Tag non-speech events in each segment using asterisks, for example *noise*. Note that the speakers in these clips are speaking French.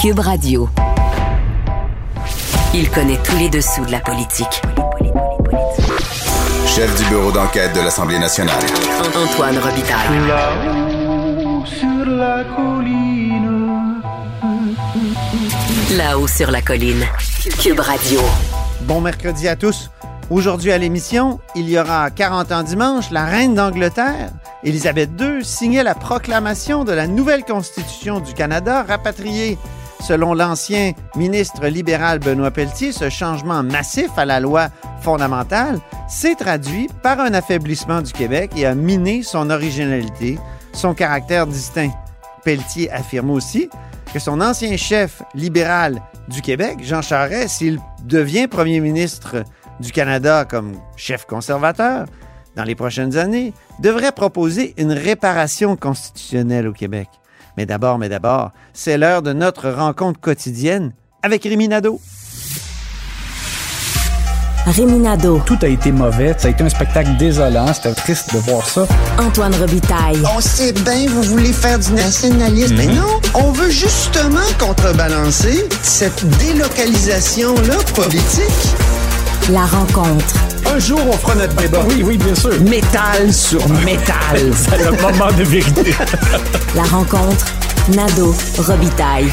Cube Radio. Il connaît tous les dessous de la politique. Chef du bureau d'enquête de l'Assemblée nationale. Antoine Robitaille. Là-haut sur la colline. Là-haut sur la colline. Cube Radio. Bon mercredi à tous. Aujourd'hui à l'émission, il y aura 40 ans dimanche, la reine d'Angleterre, Élisabeth II, signait la proclamation de la nouvelle constitution du Canada rapatriée. Selon l'ancien ministre libéral Benoît Pelletier, ce changement massif à la loi fondamentale s'est traduit par un affaiblissement du Québec et a miné son originalité, son caractère distinct. Pelletier affirme aussi que son ancien chef libéral du Québec, Jean Charest, s'il devient premier ministre du Canada comme chef conservateur dans les prochaines années, devrait proposer une réparation constitutionnelle au Québec. Mais d'abord, mais d'abord, c'est l'heure de notre rencontre quotidienne avec Rémi Nadeau. Réminado. Tout a été mauvais. Ça a été un spectacle désolant. C'était triste de voir ça. Antoine Robitaille. On sait bien, vous voulez faire du nationalisme. Mais non, on veut justement contrebalancer cette délocalisation-là politique. La rencontre. Un jour, on fera notre débat. Oui, oui, bien sûr. Métal sur métal. *laughs* C'est le moment de vérité. *laughs* La rencontre. Nado. Robitaille.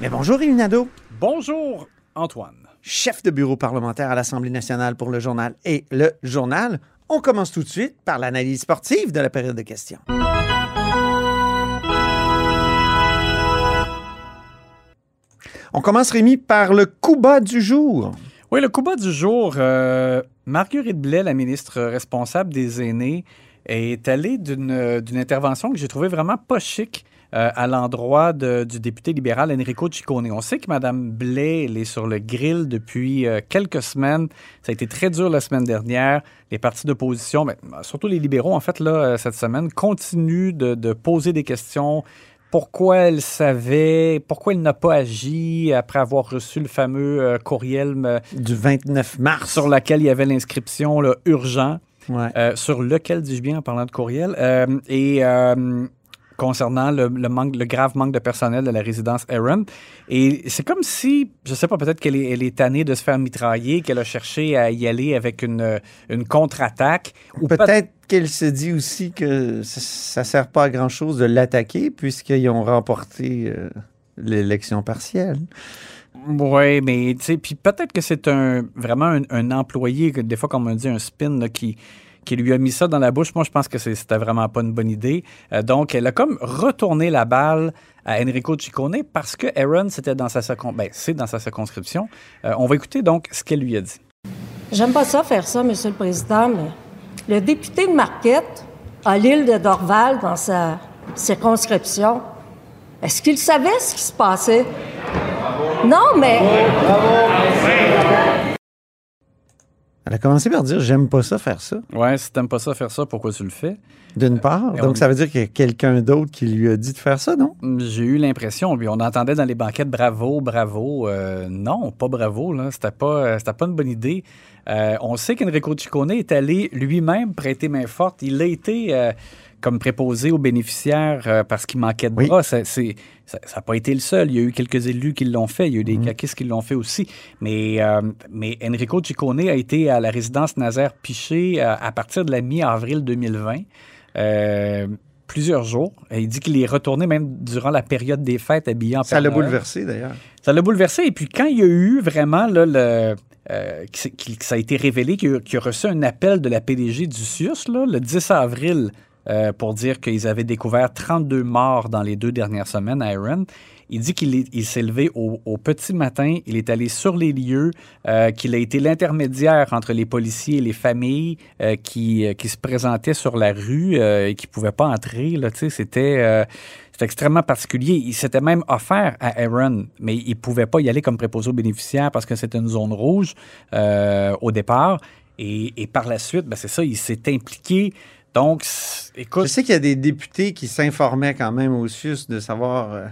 Mais bonjour Rémi Nadeau, Bonjour, Antoine. chef de bureau parlementaire à l'Assemblée nationale pour le journal et le journal. On commence tout de suite par l'analyse sportive de la période de questions. On commence, Rémi, par le coup bas du jour. Oui, le coup bas du jour, euh, Marguerite Blais, la ministre responsable des aînés, est allée d'une d'une intervention que j'ai trouvée vraiment pas chic euh, à l'endroit du député libéral Enrico Ciccone. On sait que Mme Blais, elle est sur le grill depuis euh, quelques semaines. Ça a été très dur la semaine dernière. Les partis d'opposition, mais surtout les libéraux, en fait, là, euh, cette semaine, continuent de, de poser des questions pourquoi elle savait, pourquoi elle n'a pas agi après avoir reçu le fameux euh, courriel euh, Du 29 mars. sur lequel il y avait l'inscription urgent, Ouais. euh, sur lequel dis-je bien en parlant de courriel, et concernant le, le manque, le grave manque de personnel de la résidence Aaron. Et c'est comme si, je sais pas, peut-être qu'elle est, elle est tannée de se faire mitrailler, qu'elle a cherché à y aller avec une, une contre-attaque. Ou peut- Peut-être qu'elle se dit aussi que ça, ça sert pas à grand-chose de l'attaquer puisqu'ils ont remporté euh, l'élection partielle. Oui, mais tu sais, puis peut-être que c'est un vraiment un, un employé, des fois, comme on dit, un spin là, qui, qui lui a mis ça dans la bouche. Moi, je pense que c'était vraiment pas une bonne idée. Euh, donc, elle a comme retourné la balle à Enrico Ciccone parce que Aaron, c'était dans sa circon- ben, c'est dans sa circonscription. Euh, on va écouter donc ce qu'elle lui a dit. J'aime pas ça faire ça, Monsieur le Président, mais le député de Marquette a l'île de Dorval dans sa circonscription. Est-ce qu'il savait ce qui se passait? Non, mais Elle a commencé par dire j'aime pas ça faire ça. Ouais, si t'aimes pas ça, faire ça, pourquoi tu le fais? D'une part, et donc on- ça veut dire qu'il y a quelqu'un d'autre qui lui a dit de faire ça, non? J'ai eu l'impression, on entendait dans les banquettes bravo, bravo. Euh, non, pas bravo, là. C'était pas, euh, c'était pas une bonne idée. Euh, on sait qu'Enrico Ciccone est allé lui-même prêter main forte. Il a été euh, comme préposé aux bénéficiaires euh, parce qu'il manquait de Oui. bras. Ça n'a pas été le seul. Il y a eu quelques élus qui l'ont fait. Il y a eu des Mhm. caquistes qui l'ont fait aussi. Mais, euh, mais Enrico Ciccone a été à la résidence Nazaire Piché euh, à partir de la mi-avril 2020. Euh, plusieurs jours. Il dit qu'il est retourné même durant la période des fêtes habillé en Ça l'a bouleversé d'ailleurs. Ça l'a bouleversé. Et puis quand il y a eu vraiment là, le, euh, ça a été révélé qu'il a, reçu un appel de la PDG du CIUS là, le 10 avril euh, pour dire qu'ils avaient découvert 32 morts dans les deux dernières semaines à Iron. Il dit qu'il est- il s'est levé au, petit matin, il est allé sur les lieux, euh, qu'il a été l'intermédiaire entre les policiers et les familles euh, qui, se présentaient sur la rue et qui ne pouvaient pas entrer. C'était extrêmement particulier. Il s'était même offert à Aaron, mais il ne pouvait pas y aller comme préposé aux bénéficiaires parce que c'était une zone rouge au départ. Et, et par la suite, ben c'est ça, il s'est impliqué. Donc, écoute, Je sais qu'il y a des députés qui s'informaient quand même au CIUS de savoir, euh,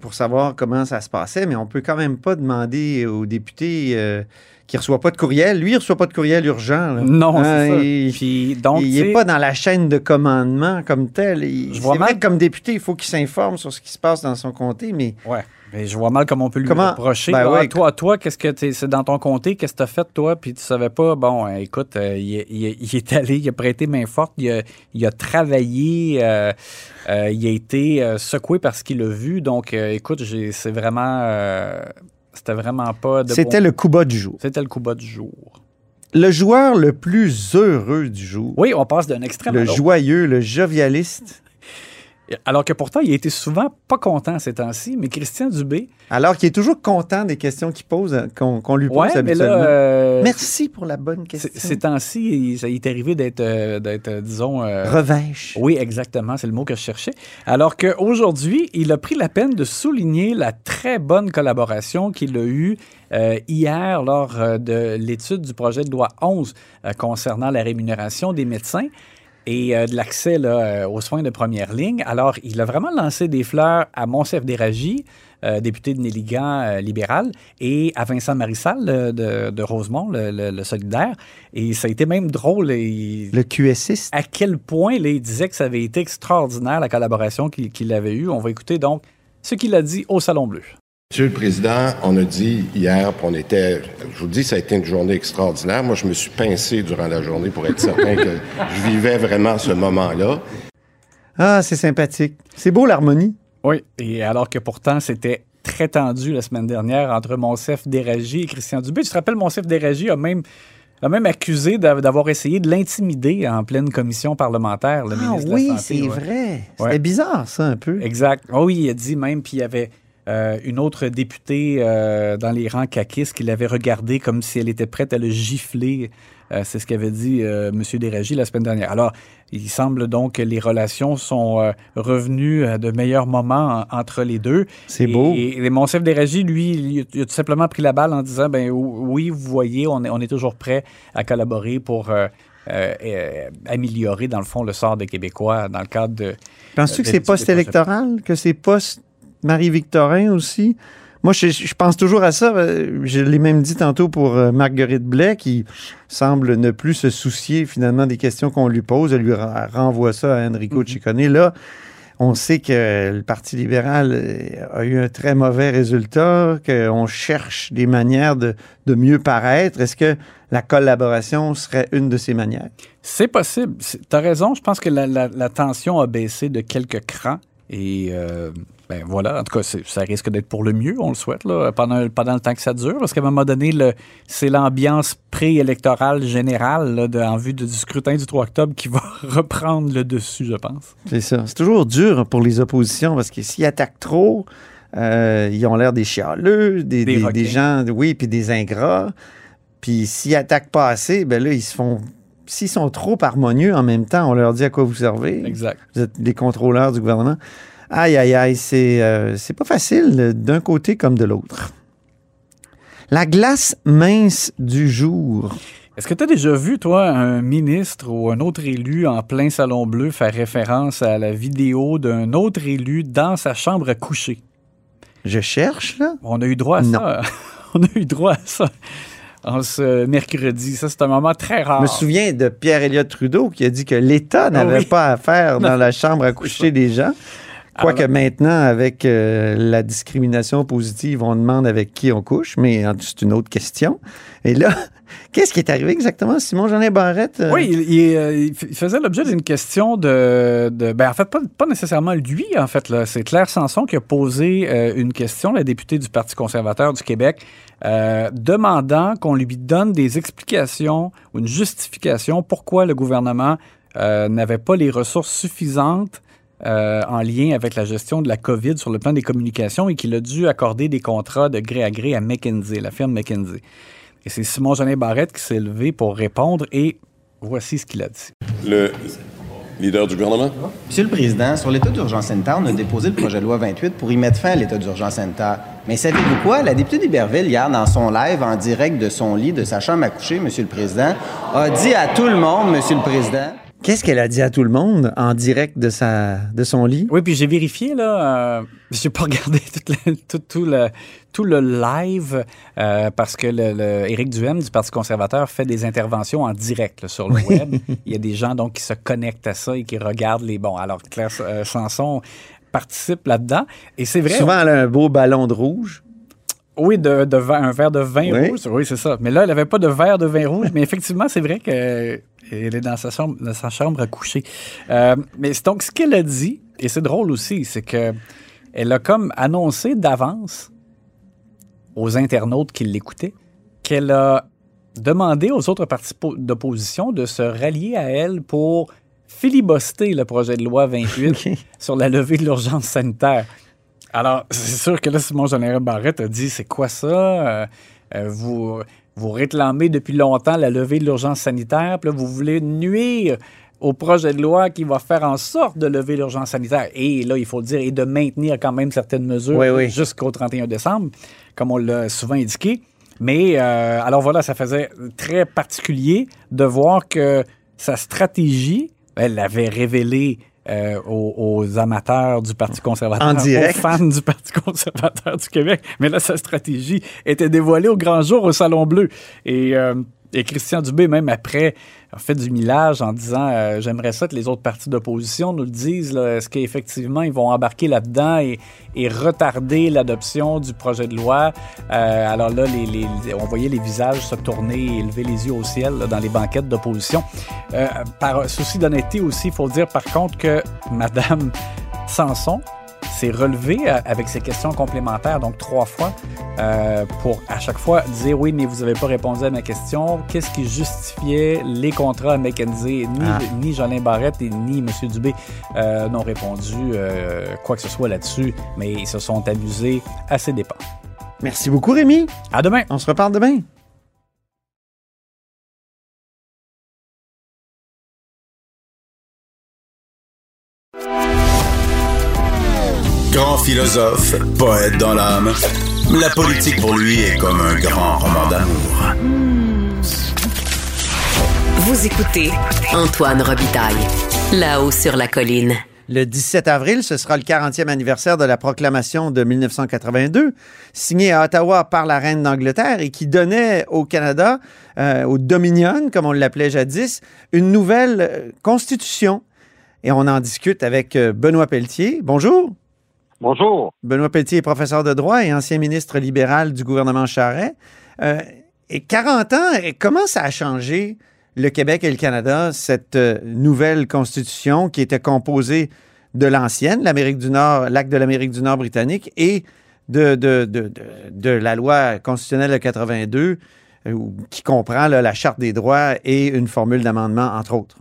pour savoir comment ça se passait, mais on peut quand même pas demander aux députés euh, qui reçoit pas de courriel. Lui, il reçoit pas de courriel urgent. là. Non, Hein, c'est ça. Il, Puis, donc, il tu est sais, pas dans la chaîne de commandement comme tel. Il- Je vois vrai mal- que comme député, il faut qu'il s'informe sur ce qui se passe dans son comté, mais Ouais. Mais je vois mal comment on peut lui Comment- reprocher. Ben Ah, toi, toi, qu'est-ce que t'es- c'est dans ton comté, qu'est-ce que tu as fait, toi, puis tu savais pas. Bon, euh, écoute, euh, il, est- il est- il est allé, il a prêté main forte, il a, il a travaillé, euh, il a été secoué par ce qu'il a vu. Donc, écoute, c'est vraiment. C'était vraiment pas de. c'était bon- le coup bas du jour. C'était le coup bas du jour. Le joueur le plus heureux du jour. Oui, on passe d'un extrême à le joyeux, le jovialiste. Alors que pourtant, il a été souvent pas content ces temps-ci, mais Christian Dubé. Alors qu'il est toujours content des questions qu'il pose, euh, qu'on lui pose Ouais, mais habituellement. là. euh, Merci pour la bonne question. Ces temps-ci, il- ça est arrivé d'être, euh, disons. euh, Revêche. Oui, exactement, c'est le mot que je cherchais. Alors qu'aujourd'hui, il a pris la peine de souligner la très bonne collaboration qu'il a eue hier lors de l'étude du projet de loi 11 euh, concernant la rémunération des médecins et euh, de l'accès là, euh, aux soins de première ligne. Alors, il a vraiment lancé des fleurs à Monsef Déragi, euh, député de Néligan euh, libéral, et à Vincent Marissal de, de Rosemont, le, le- le solidaire. Et ça a été même drôle. et- Le QSiste. à quel point là, il disait que ça avait été extraordinaire, la collaboration qu'il qu'il avait eue. On va écouter donc ce qu'il a dit au Salon Bleu. Monsieur le Président, on a dit hier, puis on était, je vous dis, ça a été une journée extraordinaire. Moi, je me suis pincé durant la journée pour être certain que je vivais vraiment ce moment-là. Ah, c'est sympathique. C'est beau l'harmonie. Oui, et alors que pourtant, c'était très tendu la semaine dernière entre Monsef Déragi et Christian Dubé. Tu te rappelles, Monsef Déragi a même, a même accusé d'av- d'avoir essayé de l'intimider en pleine commission parlementaire, le Ah ministre de oui, la Santé. c'est ouais. vrai. C'était Ouais. bizarre, ça, un peu. Exact. Oh oui, il a dit même, puis il y avait euh, une autre députée euh, dans les rangs caquistes qui l'avait regardé comme si elle était prête à le gifler. Euh, c'est ce qu'avait dit M. Déragi la semaine dernière. Alors, il semble donc que les relations sont revenues à de meilleurs moments en- entre les deux. C'est beau. Et, et Monsef Déragi, lui, il, il a tout simplement pris la balle en disant, ben oui, vous voyez, on est, on est toujours prêt à collaborer pour euh, euh, euh, améliorer, dans le fond, le sort des Québécois dans le cadre de... Penses-tu euh, que c'est post-électoral, que c'est post-Marie-Victorin aussi? Moi, je, je pense toujours à ça. euh, Je l'ai même dit tantôt pour euh, Marguerite Blais, qui semble ne plus se soucier finalement des questions qu'on lui pose. Elle lui renvoie ça à Enrico Ciccone. Là, on sait que le Parti libéral euh, a eu un très mauvais résultat, qu'on cherche des manières de, de mieux paraître. Est-ce que la collaboration serait une de ces manières? C'est possible. Tu as raison. Je pense que la, la- la tension a baissé de quelques crans. Et euh, ben voilà, en tout cas, ça risque d'être pour le mieux, on le souhaite, là, pendant, pendant le temps que ça dure. Parce qu'à un moment donné, c'est l'ambiance préélectorale générale là, de- en vue du scrutin du 3 octobre qui va *laughs* reprendre le dessus, je pense. C'est ça. C'est toujours dur pour les oppositions parce que s'ils attaquent trop, euh, ils ont l'air des chialeux, des, Des des- gens, oui, puis des ingrats. Puis s'ils attaquent pas assez, ben là, ils se font. S'ils sont trop harmonieux en même temps, on leur dit à quoi vous servez. Exact. Vous êtes des contrôleurs du gouvernement. Aïe, aïe, aïe, c'est euh, c'est pas facile euh, d'un côté comme de l'autre. La glace mince du jour. Est-ce que tu as déjà vu, toi, un ministre ou un autre élu en plein salon bleu faire référence à la vidéo d'un autre élu dans sa chambre à coucher? Je cherche, là. On a eu droit à Non. ça. *laughs* On a eu droit à ça en ce mercredi. Ça, c'est un moment très rare. Je me souviens de Pierre-Éliott Trudeau qui a dit que l'État n'avait Ah oui. pas à faire *laughs* dans Non. la chambre à coucher des gens. Quoique maintenant, avec euh, la discrimination positive, on demande avec qui on couche, mais euh, c'est une autre question. Et là, *laughs* qu'est-ce qui est arrivé exactement, Simon Jeanin Barrette? euh, Oui, il, il, euh, il faisait l'objet d'une question de, de- Ben, en fait, pas, pas nécessairement lui, en fait. là. C'est Claire Sanson qui a posé euh, une question, la députée du Parti conservateur du Québec, demandant qu'on lui donne des explications ou une justification pourquoi le gouvernement n'avait pas les ressources suffisantes euh, en lien avec la gestion de la COVID sur le plan des communications et qu'il a dû accorder des contrats de gré à gré à McKinsey, la firme McKinsey. Et c'est Simon Jeanin Barrette qui s'est levé pour répondre et voici ce qu'il a dit. Le leader du gouvernement? Monsieur le Président, sur l'état d'urgence sanitaire, on a déposé le projet de loi 28 pour y mettre fin à l'état d'urgence sanitaire. Mais savez-vous quoi? La députée d'Iberville, hier, dans son live en direct de son lit, de sa chambre à coucher, Monsieur le Président, a dit à tout le monde, Monsieur le Président, Qu'est-ce qu'elle a dit à tout le monde en direct de, sa, de son lit? Oui, puis j'ai vérifié, là. Euh, *laughs* j'ai pas regardé tout, le, tout, tout, le, tout le live euh, parce que le, le, Éric Duhem du Parti conservateur fait des interventions en direct là, sur le web. Il y a des gens donc qui se connectent à ça et qui regardent les. Bon, alors Claire euh, Sanson participe là-dedans. Et c'est vrai. Souvent, elle a un beau ballon de rouge. Oui, de, de vin, un verre de vin oui. rouge. Oui, c'est ça. Mais là, elle n'avait pas de verre de vin rouge. mais *laughs* effectivement, c'est vrai qu'elle est dans sa chambre, dans sa chambre à coucher. Euh, mais donc, ce qu'elle a dit, et c'est drôle aussi, c'est que elle a comme annoncé d'avance aux internautes qui l'écoutaient qu'elle a demandé aux autres partis d'opposition de se rallier à elle pour filibuster le projet de loi 28 *laughs* okay. sur la levée de l'urgence sanitaire. Alors, *laughs* c'est sûr que là, Simon Jean Barrette a dit c'est quoi ça? Euh, euh, vous, vous réclamez depuis longtemps la levée de l'urgence sanitaire, puis là, vous voulez nuire au projet de loi qui va faire en sorte de lever l'urgence sanitaire. Et là, il faut le dire, et de maintenir quand même certaines mesures oui, oui. jusqu'au 31 décembre, comme on l'a souvent indiqué. Mais euh, alors voilà, ça faisait très particulier de voir que sa stratégie, elle l'avait révélée euh, aux, aux, amateurs du Parti conservateur, en direct. aux fans du Parti conservateur du Québec. Mais là, sa stratégie était dévoilée au grand jour au Salon Bleu. Et, euh, et Christian Dubé, même après, a fait du millage en disant euh, J'aimerais ça que les autres partis d'opposition nous le disent. Est-ce qu'effectivement, ils vont embarquer là-dedans et, et, retarder l'adoption du projet de loi? Euh, Alors là, on voyait les visages se tourner et lever les yeux au ciel dans les banquettes d'opposition. Euh, par souci d'honnêteté aussi, il faut dire par contre que Madame Sanson, s'est relevé avec ses questions complémentaires, donc trois fois, euh, pour à chaque fois dire oui, mais vous n'avez pas répondu à ma question. Qu'est-ce qui justifiait les contrats à McKenzie? Ni, ah. ni Jolin Barrette et ni M. Dubé euh, n'ont répondu euh, quoi que ce soit là-dessus, mais ils se sont amusés à ses dépens. Merci beaucoup, Rémi. À demain. On se reparle demain. Grand philosophe, poète dans l'âme, la politique pour lui est comme un grand roman d'amour. Vous écoutez Antoine Robitaille, là-haut sur la colline. Le 17 avril, ce sera le 40e anniversaire de la proclamation de 1982, signée à Ottawa par la reine d'Angleterre et qui donnait au Canada, euh, au Dominion, comme on l'appelait jadis, une nouvelle constitution. Et on en discute avec euh, Benoît Pelletier. Bonjour. Bonjour. Benoît Pelletier est professeur de droit et ancien ministre libéral du gouvernement Charest. Euh, et 40 ans, comment ça a changé le Québec et le Canada, cette euh, nouvelle constitution qui était composée de l'ancienne, l'Amérique du Nord, l'acte de l'Amérique du Nord britannique et de, de, de, de, de la loi constitutionnelle de 82 euh, qui comprend là, la Charte des droits et une formule d'amendement, entre autres?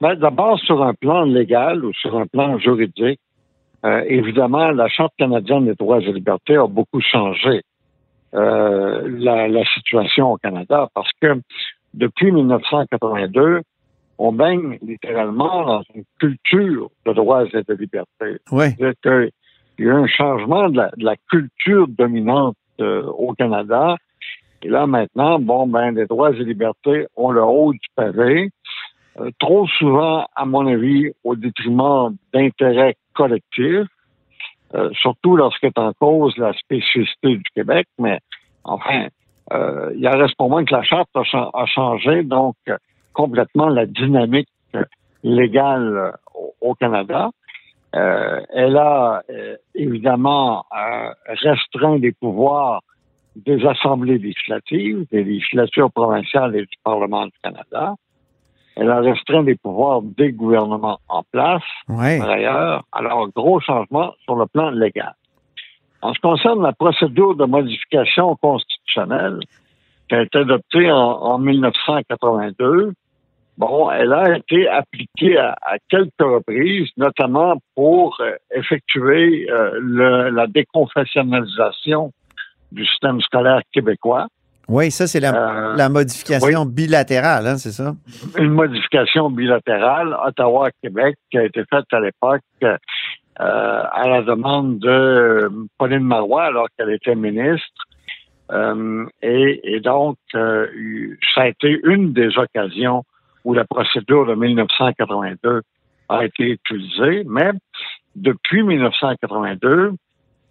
Ben, D'abord, sur un plan légal ou sur un plan juridique, euh, évidemment, la Charte canadienne des droits et libertés a beaucoup changé euh, la, la, situation au Canada parce que depuis 1982, on baigne littéralement dans une culture de droits et de libertés. Oui. Il y a eu un changement de la, de la culture dominante euh, au Canada. Et là, maintenant, bon, ben, les droits et libertés ont le haut du pavé. Euh, trop souvent, à mon avis, au détriment d'intérêts collectifs, euh, surtout lorsqu'est en cause la spécificité du Québec, mais enfin, euh, il en reste pour moi que la charte a, changé donc complètement la dynamique légale au, au Canada. Euh, elle a évidemment restreint les pouvoirs des assemblées législatives, des législatures provinciales et du Parlement du Canada. Elle a restreint les pouvoirs des gouvernements en place, ouais. par ailleurs. Alors, gros changement sur le plan légal. En ce qui concerne la procédure de modification constitutionnelle qui a été adoptée en, en 1982, bon, elle a été appliquée à, à quelques reprises, notamment pour euh, effectuer euh, le, la déconfessionnalisation du système scolaire québécois. Oui, ça, c'est la, euh, la, modification oui. bilatérale, hein, c'est ça? Une modification bilatérale, Ottawa-Québec, qui a été faite à l'époque euh, à la demande de Pauline Marois, alors qu'elle était ministre. Euh, et, et, donc, ça a été une des occasions où la procédure de 1982 a été utilisée, mais depuis 1982,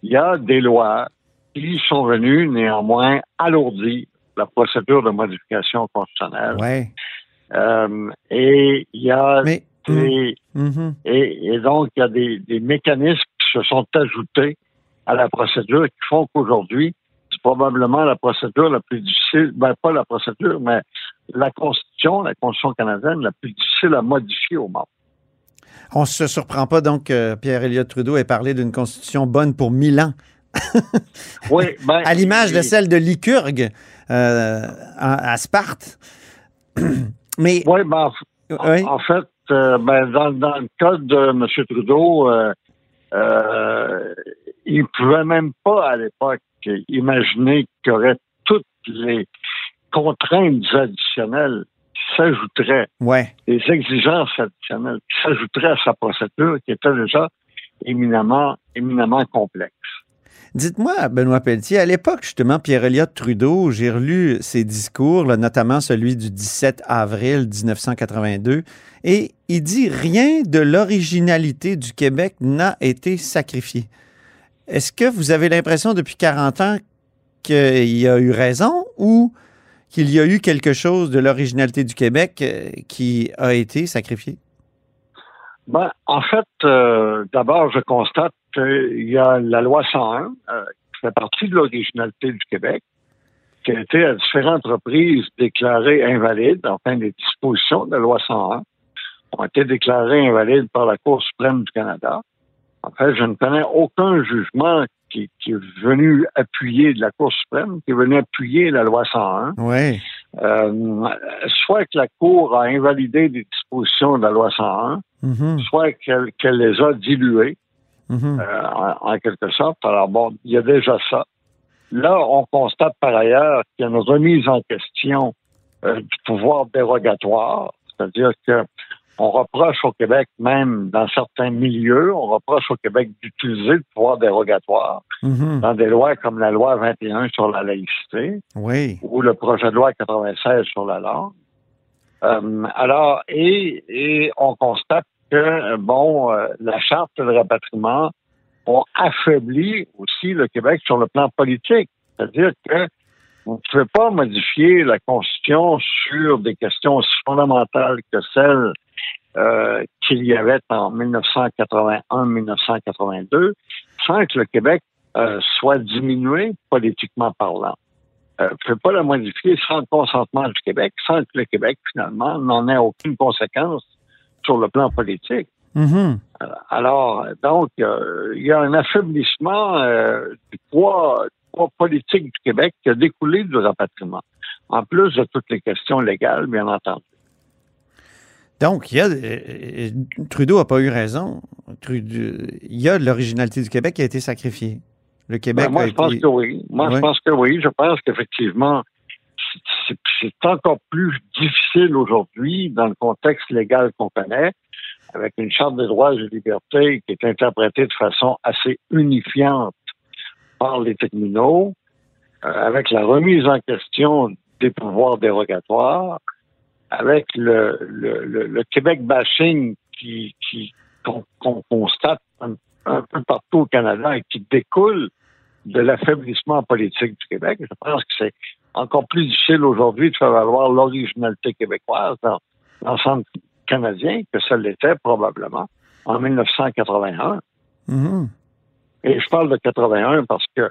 il y a des lois qui sont venues néanmoins alourdir la procédure de modification constitutionnelle. Ouais. Euh, et il y a Mais. des, Mhm. et, et donc il y a des, des mécanismes qui se sont ajoutés à la procédure qui font qu'aujourd'hui, c'est probablement la procédure la plus difficile, ben pas la procédure, mais la Constitution, la Constitution canadienne, la plus difficile à modifier au monde. On ne se surprend pas donc que Pierre Elliott Trudeau ait parlé d'une constitution bonne pour mille ans. *laughs* Oui, ben, à l'image de celle de Lycurgue euh, à, à Sparte. *clears throat* Mais Oui, ben, en, Oui. en fait, euh, ben, dans, dans le cas de M. Trudeau, euh, euh, il ne pouvait même pas à l'époque imaginer qu'il y aurait toutes les contraintes additionnelles qui s'ajouteraient, ouais. les exigences additionnelles qui s'ajouteraient à sa procédure qui était déjà éminemment, éminemment complexe. Dites-moi, Benoît Pelletier, à l'époque, justement, Pierre Elliott Trudeau, j'ai relu ses discours, notamment celui du 17 avril 1982, et il dit rien de l'originalité du Québec n'a été sacrifié. Est-ce que vous avez l'impression depuis 40 ans qu'il y a eu raison ou qu'il y a eu quelque chose de l'originalité du Québec euh, qui a été sacrifié? Ben, en fait, euh, d'abord, je constate qu'il y a la loi 101 euh, qui fait partie de l'originalité du Québec, qui a été à différentes reprises déclarée invalide, enfin les dispositions de la loi 101 ont été déclarées invalides par la Cour suprême du Canada. En fait, je ne connais aucun jugement qui, qui est venu appuyer de la Cour suprême, qui est venu appuyer la loi 101. Oui. Euh, soit que la Cour a invalidé des dispositions de la loi 101, Mhm, soit qu'elle qu'elle les a diluées, mhm. euh, en, en quelque sorte. Alors bon, il y a déjà ça. Là, on constate par ailleurs qu'il y a une remise en question euh, du pouvoir dérogatoire, c'est-à-dire que on reproche au Québec, même dans certains milieux, on reproche au Québec d'utiliser le pouvoir dérogatoire Mhm. dans des lois comme la loi 21 sur la laïcité Oui. ou le projet de loi 96 sur la langue. Euh, alors, et, et on constate que, euh, bon, euh, la charte de rapatriement ont affaibli aussi le Québec sur le plan politique. C'est-à-dire que vous ne pouvez pas modifier la Constitution sur des questions aussi fondamentales que celles euh, qu'il y avait en 1981-1982 sans que le Québec soit diminué politiquement parlant. Euh, vous ne pouvez pas la modifier sans le consentement du Québec, sans que le Québec, finalement, n'en ait aucune conséquence sur le plan politique. Mhm. Euh, Alors, donc, euh, il y a un affaiblissement euh, du poids, du poids politique du Québec qui a découlé du rapatriement, en plus de toutes les questions légales, bien entendu. Donc, il y a, euh, Trudeau n'a pas eu raison. Trudeau- il y a l'originalité du Québec qui a été sacrifiée. Le Québec Ben, moi, a je pense que oui. Moi, je pense que oui. Je pense qu'effectivement, c'est- encore plus difficile aujourd'hui dans le contexte légal qu'on connaît, avec une charte des droits et libertés qui est interprétée de façon assez unifiante par les tribunaux, euh, avec la remise en question des pouvoirs dérogatoires, avec le, Québec bashing qui, qu'on constate un, un peu partout au Canada et qui découle de l'affaiblissement politique du Québec. Je pense que c'est encore plus difficile aujourd'hui de faire valoir l'originalité québécoise dans l'ensemble canadien que ça l'était probablement en 1981. Mhm. Et je parle de 81 parce que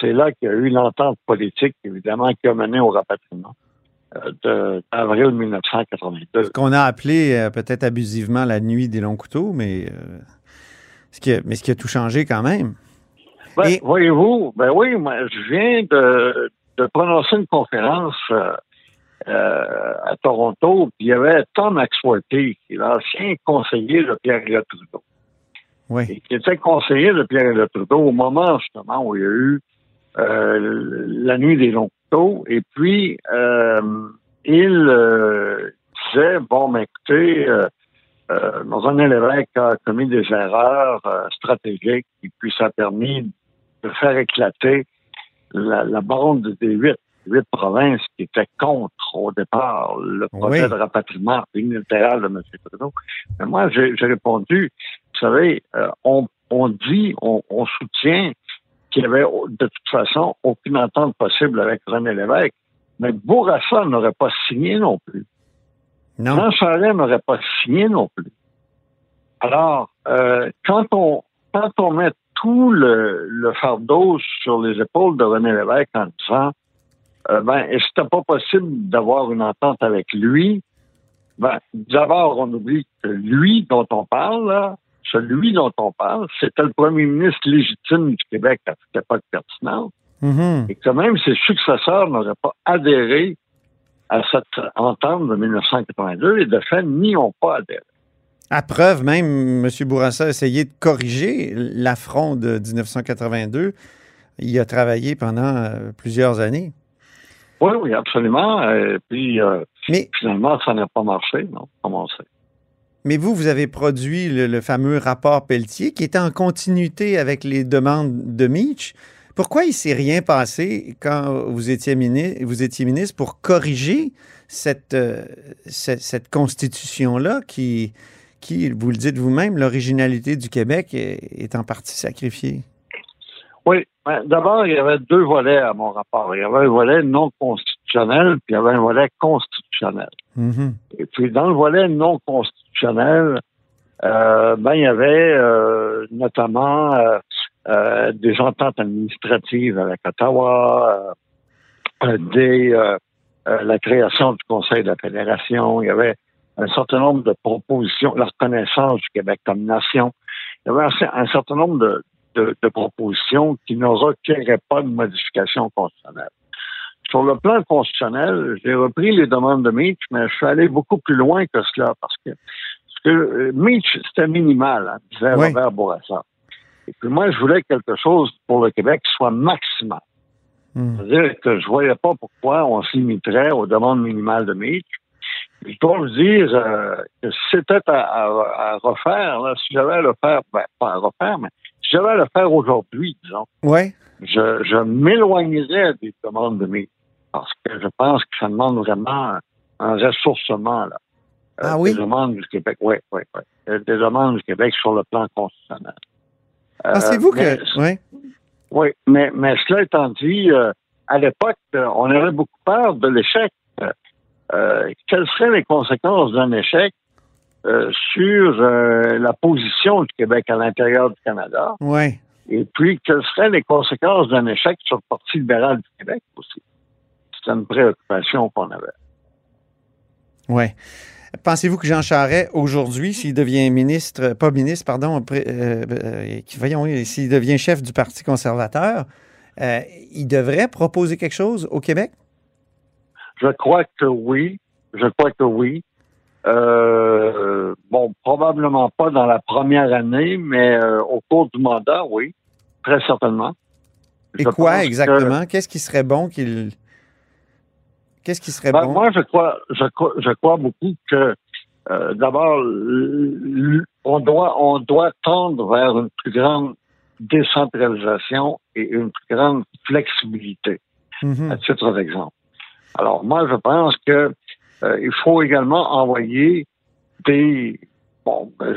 c'est là qu'il y a eu l'entente politique, évidemment, qui a mené au rapatriement euh, d'avril 1982. Ce qu'on a appelé euh, peut-être abusivement la nuit des longs couteaux, mais, euh, ce qui a, mais ce qui a tout changé quand même. Ben, Et- Voyez-vous, ben oui, moi, je viens de, de prononcer une conférence euh, euh, à Toronto, puis il y avait Tom Axworthy, qui est l'ancien conseiller de Pierre-Éliott Trudeau, Oui. et qui était conseiller de Pierre-Éliott Trudeau au moment justement où il y a eu euh, la nuit des longs couteaux, et puis il disait, bon, ben écoutez, euh, Maison Lévesque a commis des erreurs stratégiques, et puis ça a permis de faire éclater la, la bande des huit huit provinces qui étaient contre au départ le projet Oui. de rapatriement unilatéral de M. Trudeau. Mais moi, j'ai répondu, vous savez, euh, on, on dit, on, on soutient qu'il y avait de toute façon aucune entente possible avec René Lévesque, mais Bourassa n'aurait pas signé non plus. Non. Jean Charest n'aurait pas signé non plus. Alors, euh, quand on quand on met tout le, le fardeau sur les épaules de René Lévesque en disant euh, ben, c'était pas possible d'avoir une entente avec lui, ben, d'abord, on oublie que lui dont on parle, là, celui dont on parle, c'était le premier ministre légitime du Québec à cette époque pertinente Mhm. et que même ses successeurs n'auraient pas adhéré à cette entente de 1982 et de fait n'y ont pas adhéré. À preuve, même, M. Bourassa a essayé de corriger l'affront de 1982. Il a travaillé pendant euh, plusieurs années. Oui, oui, absolument. Et puis, euh, Mais- finalement, ça n'a pas marché, non. Mais vous, vous avez produit le, le fameux rapport Pelletier qui était en continuité avec les demandes de Mitch. Pourquoi il ne s'est rien passé quand vous étiez, mini- vous étiez ministre pour corriger cette, euh, cette, cette constitution-là qui, qui, vous le dites vous-même, l'originalité du Québec est, est en partie sacrifiée? Oui, ben, d'abord, il y avait deux volets à mon rapport. Il y avait un volet non constitutionnel, puis il y avait un volet constitutionnel. Mhm. Et puis, dans le volet non constitutionnel, euh, ben, il y avait euh, notamment euh, des ententes administratives avec Ottawa, des, la création du Conseil de la Fédération. Il y avait un certain nombre de propositions, la reconnaissance du Québec comme nation. Il y avait un, certain nombre de, de, de propositions qui ne requéraient pas de modification constitutionnelle. Sur le plan constitutionnel, j'ai repris les demandes de Mitch, mais je suis allé beaucoup plus loin que cela parce que, parce que euh, Mitch, c'était minimal, hein, disait Oui. Robert Bourassa. Et puis moi, je voulais quelque chose pour le Québec qui soit maximal. Mhm. C'est-à-dire que je voyais pas pourquoi on se limiterait aux demandes minimales de Mitch. Je dois vous dire euh, que si c'était à, à- à refaire, là, si j'avais à le faire, ben, pas à refaire, mais si j'avais à le faire aujourd'hui, disons, Oui. je, je m'éloignerais des demandes de Mitch. Parce que je pense que ça demande vraiment un ressourcement, là. Euh, Ah oui? Des demandes du Québec, oui, oui, oui. Euh, Des demandes du Québec sur le plan constitutionnel. Euh, Pensez-vous que. Oui. oui, mais, mais cela étant dit, euh, à l'époque, on avait beaucoup peur de l'échec. Euh, quelles seraient les conséquences d'un échec euh, sur euh, la position du Québec à l'intérieur du Canada? Oui. Et puis, quelles seraient les conséquences d'un échec sur le Parti libéral du Québec aussi? C'était une préoccupation qu'on avait. Oui. Pensez-vous que Jean Charest, aujourd'hui, s'il devient ministre, pas ministre, pardon, euh, euh, voyons, s'il devient chef du Parti conservateur, euh, il devrait proposer quelque chose au Québec? Je crois que oui. Je crois que oui. Euh, bon, probablement pas dans la première année, mais euh, au cours du mandat, oui, très certainement. Et Je quoi exactement? Qu'est-ce qui serait bon qu'il. Qu'est-ce qui serait Ben, bon? Moi, je crois, je crois, je crois beaucoup que euh, d'abord, on doit, on doit tendre vers une plus grande décentralisation et une plus grande flexibilité. Mhm. à titre d'exemple. Alors moi, je pense que euh, il faut également envoyer des bon, ben,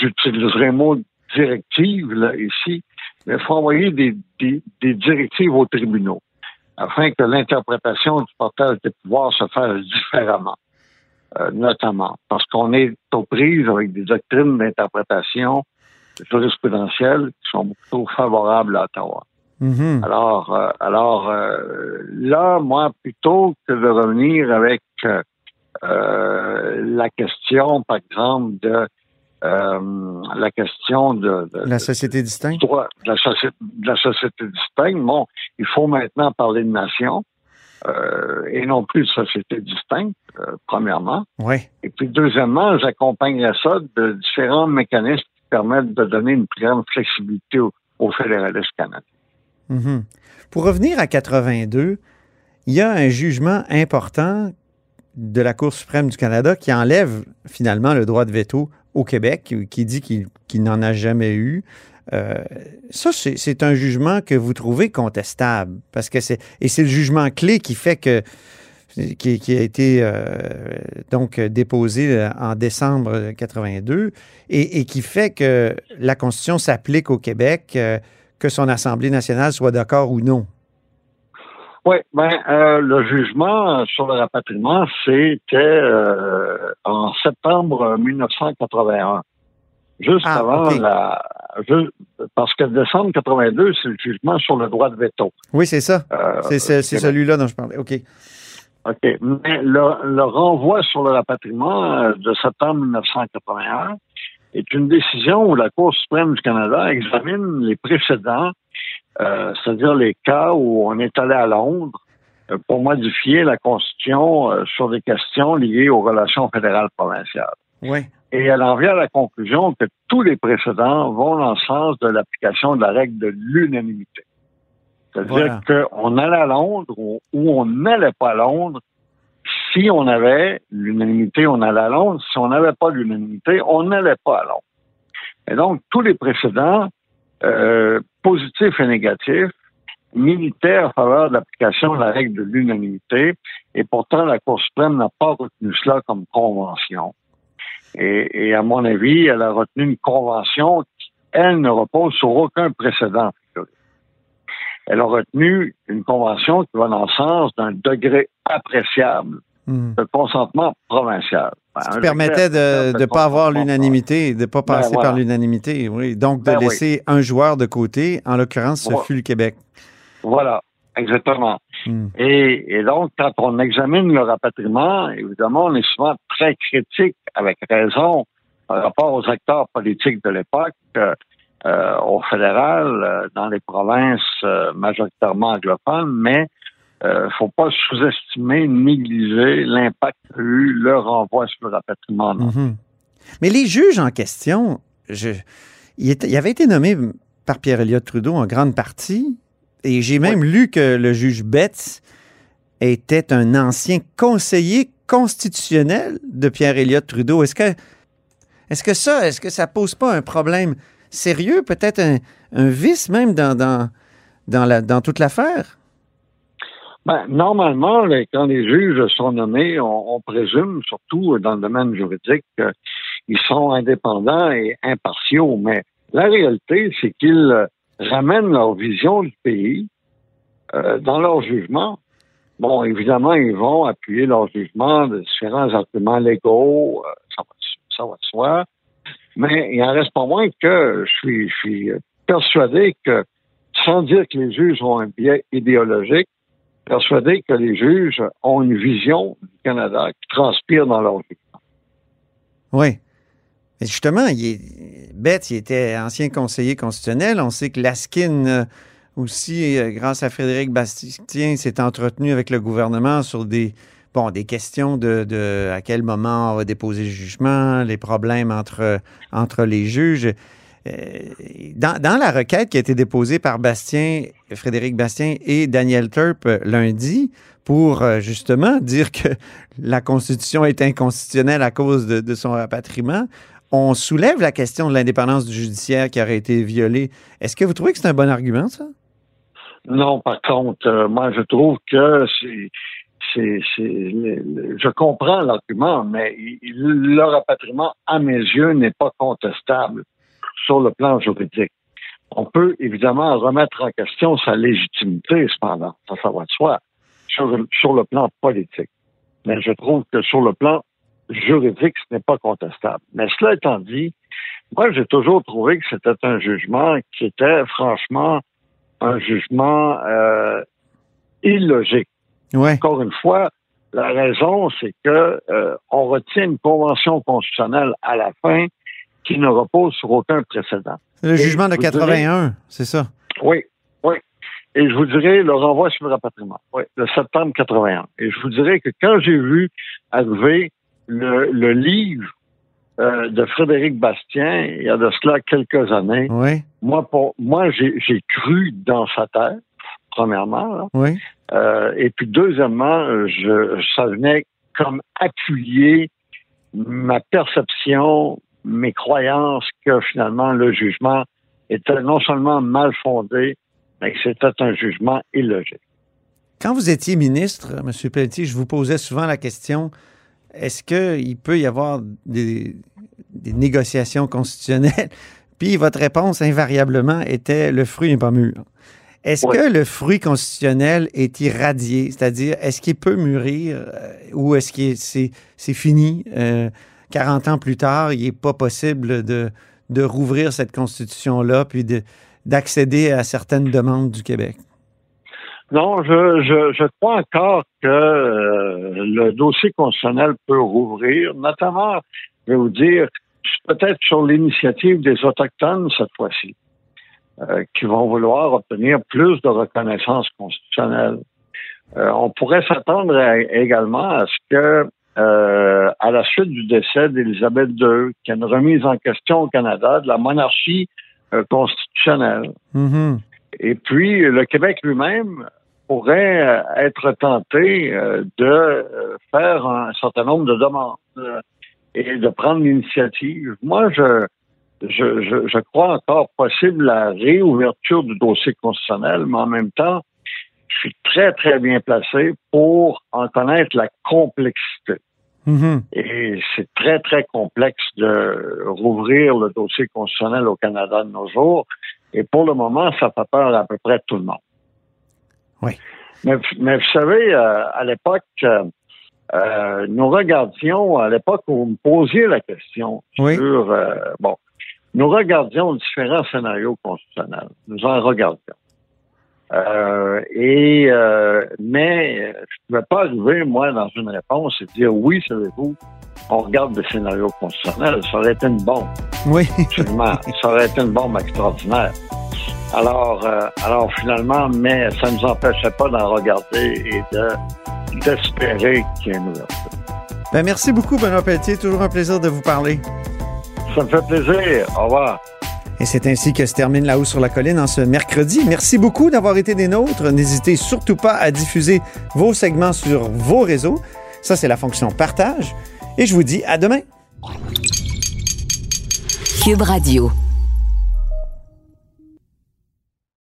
j'utiliserai le mot directive là ici, mais il faut envoyer des, des, des directives aux tribunaux afin que l'interprétation du partage des pouvoirs se fasse différemment, euh, notamment parce qu'on est aux prises avec des doctrines d'interprétation jurisprudentielles qui sont plutôt favorables à Ottawa. Mhm. Alors, euh, alors euh, là, moi, plutôt que de revenir avec euh, la question, par exemple, de la question de, de- La société distincte? de la, société, de la société distincte, bon, il faut maintenant parler de nation et non plus de société distincte, premièrement. Oui. Et puis, deuxièmement, j'accompagnerais ça de différents mécanismes qui permettent de donner une plus grande flexibilité aux, aux fédéralistes Mhm. Pour revenir à 82, il y a un jugement important de la Cour suprême du Canada qui enlève finalement le droit de veto au Québec, qui, dit qu'il n'en a jamais eu. Euh, ça, c'est un jugement que vous trouvez contestable, parce que c'est et c'est le jugement clé qui fait que qui, a été euh, donc déposé euh, en décembre 82 et, qui fait que la Constitution s'applique au Québec, que son Assemblée nationale soit d'accord ou non? Oui, ben euh, le jugement sur le rapatriement, c'était euh, en septembre 1981. Juste Ah, avant la parce que décembre 82, c'est le jugement sur le droit de veto. Oui, c'est ça. Euh, C'est celui-là dont je parlais. OK. OK. Mais le, le renvoi sur le rapatriement euh, de septembre 1981 est une décision où la Cour suprême du Canada examine les précédents, euh, c'est-à-dire les cas où on est allé à Londres euh, pour modifier la Constitution euh, sur des questions liées aux relations fédérales provinciales. Oui. Et elle en vient à la conclusion que tous les précédents vont dans le sens de l'application de la règle de l'unanimité. C'est-à-dire qu'on allait à Londres ou, ou on n'allait pas à Londres. Si on avait l'unanimité, on allait à Londres. Si on n'avait pas l'unanimité, on n'allait pas à Londres. Et donc, tous les précédents, euh, positifs et négatifs, militaient en faveur de l'application de la règle de l'unanimité. Et pourtant, la Cour suprême n'a pas retenu cela comme convention. Et à mon avis, elle a retenu une convention qui, elle, ne repose sur aucun précédent. Elle a retenu une convention qui va dans le sens d'un degré appréciable Mhm. de consentement provincial. Ben, Ce qui permettait de ne pas avoir l'unanimité, de ne pas Ben, passer voilà. par l'unanimité, oui. Donc, de Ben, oui. laisser un joueur de côté, en l'occurrence, ce Voilà. fut le Québec. Voilà, exactement. Hmm. Et, et donc, quand on examine le rapatriement, évidemment, on est souvent très critique, avec raison, par rapport aux acteurs politiques de l'époque, euh, euh, au fédéral, euh, dans les provinces euh, majoritairement anglophones, mais euh, faut pas sous-estimer, négliger l'impact qu'a eu le renvoi sur le rapatriement. Mhm. Mais les juges en question, je, il, était- il avait été nommé par Pierre Elliott Trudeau en grande partie, et j'ai même lu que le juge Betts était un ancien conseiller constitutionnel de Pierre Elliott Trudeau. Est-ce que, est-ce que ça, est-ce que ça pose pas un problème sérieux, peut-être un, un vice même dans, dans, dans, la, dans toute l'affaire? Ben, normalement, quand les juges sont nommés, on, on présume, surtout dans le domaine juridique, qu'ils sont indépendants et impartiaux. Mais la réalité, c'est qu'ils ramènent leur vision du pays euh, dans leur jugement. Bon, évidemment, ils vont appuyer leur jugement de différents arguments légaux, euh, ça, va, ça va de soi. Mais il en reste pas moins que je suis, je suis persuadé que, sans dire que les juges ont un biais idéologique, persuadé que les juges ont une vision du Canada qui transpire dans leur vie. Oui. Justement, il est, il était ancien conseiller constitutionnel. On sait que Laskin euh, aussi, euh, grâce à Frédéric Bastien, s'est entretenu avec le gouvernement sur des, des questions de, de à quel moment on va déposer le jugement, les problèmes entre, entre les juges. Euh, Dans, la requête qui a été déposée par Bastien, Frédéric Bastien et Daniel Turp euh, lundi, pour euh, justement *laughs* dire que la Constitution est inconstitutionnelle à cause de, son rapatriement, on soulève la question de l'indépendance du judiciaire qui aurait été violée. Est-ce que vous trouvez que c'est un bon argument, ça? Non, par contre, moi, je trouve que c'est. je comprends l'argument, mais le rapatriement, à mes yeux, n'est pas contestable sur le plan juridique. On peut évidemment remettre en question sa légitimité, cependant, ça, ça va de soi, sur, sur le plan politique. Mais je trouve que sur le plan juridique, ce n'est pas contestable. Mais cela étant dit, moi, j'ai toujours trouvé que c'était un jugement qui était franchement un jugement euh, illogique. Ouais. Encore une fois, la raison, c'est que euh, on retient une convention constitutionnelle à la fin qui ne repose sur aucun précédent. Le Et jugement de je vous dirais- 81, c'est ça? Oui, oui. Et je vous dirais le renvoi sur le rapatriement, oui, le septembre 81. Et je vous dirais que quand j'ai vu arriver le, le livre euh, de Frédéric Bastien, il y a de cela quelques années, Oui, moi, pour moi, j'ai j'ai cru dans sa tête, premièrement. là. oui. Euh, et puis deuxièmement, je, ça venait comme appuyer ma perception, mes croyances que finalement le jugement était non seulement mal fondé, mais que c'était un jugement illogique. Quand vous étiez ministre, M. Pelletier, je vous posais souvent la question est-ce qu'il peut y avoir des, des négociations constitutionnelles? *laughs* Puis votre réponse invariablement était le fruit n'est pas mûr. Est-ce que le fruit constitutionnel est irradié? C'est-à-dire, est-ce qu'il peut mûrir euh, ou est-ce que c'est, c'est fini? 40 ans plus tard, il n'est pas possible de, de rouvrir cette constitution-là puis de, d'accéder à certaines demandes du Québec? Non, je, je, je crois encore que euh, le dossier constitutionnel peut rouvrir, notamment, je vais vous dire, peut-être sur l'initiative des Autochtones cette fois-ci, euh, qui vont vouloir obtenir plus de reconnaissance constitutionnelle. Euh, on pourrait s'attendre également à ce que, euh, à la suite du décès d'Élisabeth II, qu'il y ait une remise en question au Canada de la monarchie euh, constitutionnelle. Mm-hmm. Et puis, le Québec lui-même pourrait euh, être tenté euh, de faire un certain nombre de demandes et de prendre l'initiative. Moi, je, je, je, je, crois encore possible la réouverture du dossier constitutionnel, mais en même temps, je suis très, très bien placé pour en connaître la complexité. Mm-hmm. Et c'est très, très complexe de rouvrir le dossier constitutionnel au Canada de nos jours. Et pour le moment, ça fait peur à peu près tout le monde. Oui. Mais, mais vous savez, euh, à l'époque, euh, euh, nous regardions, à l'époque où vous me posiez la question Oui. sur, euh, bon, nous regardions différents scénarios constitutionnels. Nous en regardions. Euh, et euh, mais je ne pouvais pas arriver, moi, dans une réponse et dire oui, savez-vous, on regarde des scénarios constitutionnels. Ça aurait été une bombe. Oui. Absolument. ça aurait été une bombe extraordinaire. Alors, euh, alors finalement, mais ça ne nous empêchait pas d'en regarder et de d'espérer qu'il y ait une ouverture. Ben, merci beaucoup, Benoît Pelletier. Toujours un plaisir de vous parler. Ça me fait plaisir. Au revoir. Et c'est ainsi que se termine La Haut sur la Colline en ce mercredi. Merci beaucoup d'avoir été des nôtres. N'hésitez surtout pas à diffuser vos segments sur vos réseaux. Ça, c'est la fonction partage. Et je vous dis à demain. Cube Radio.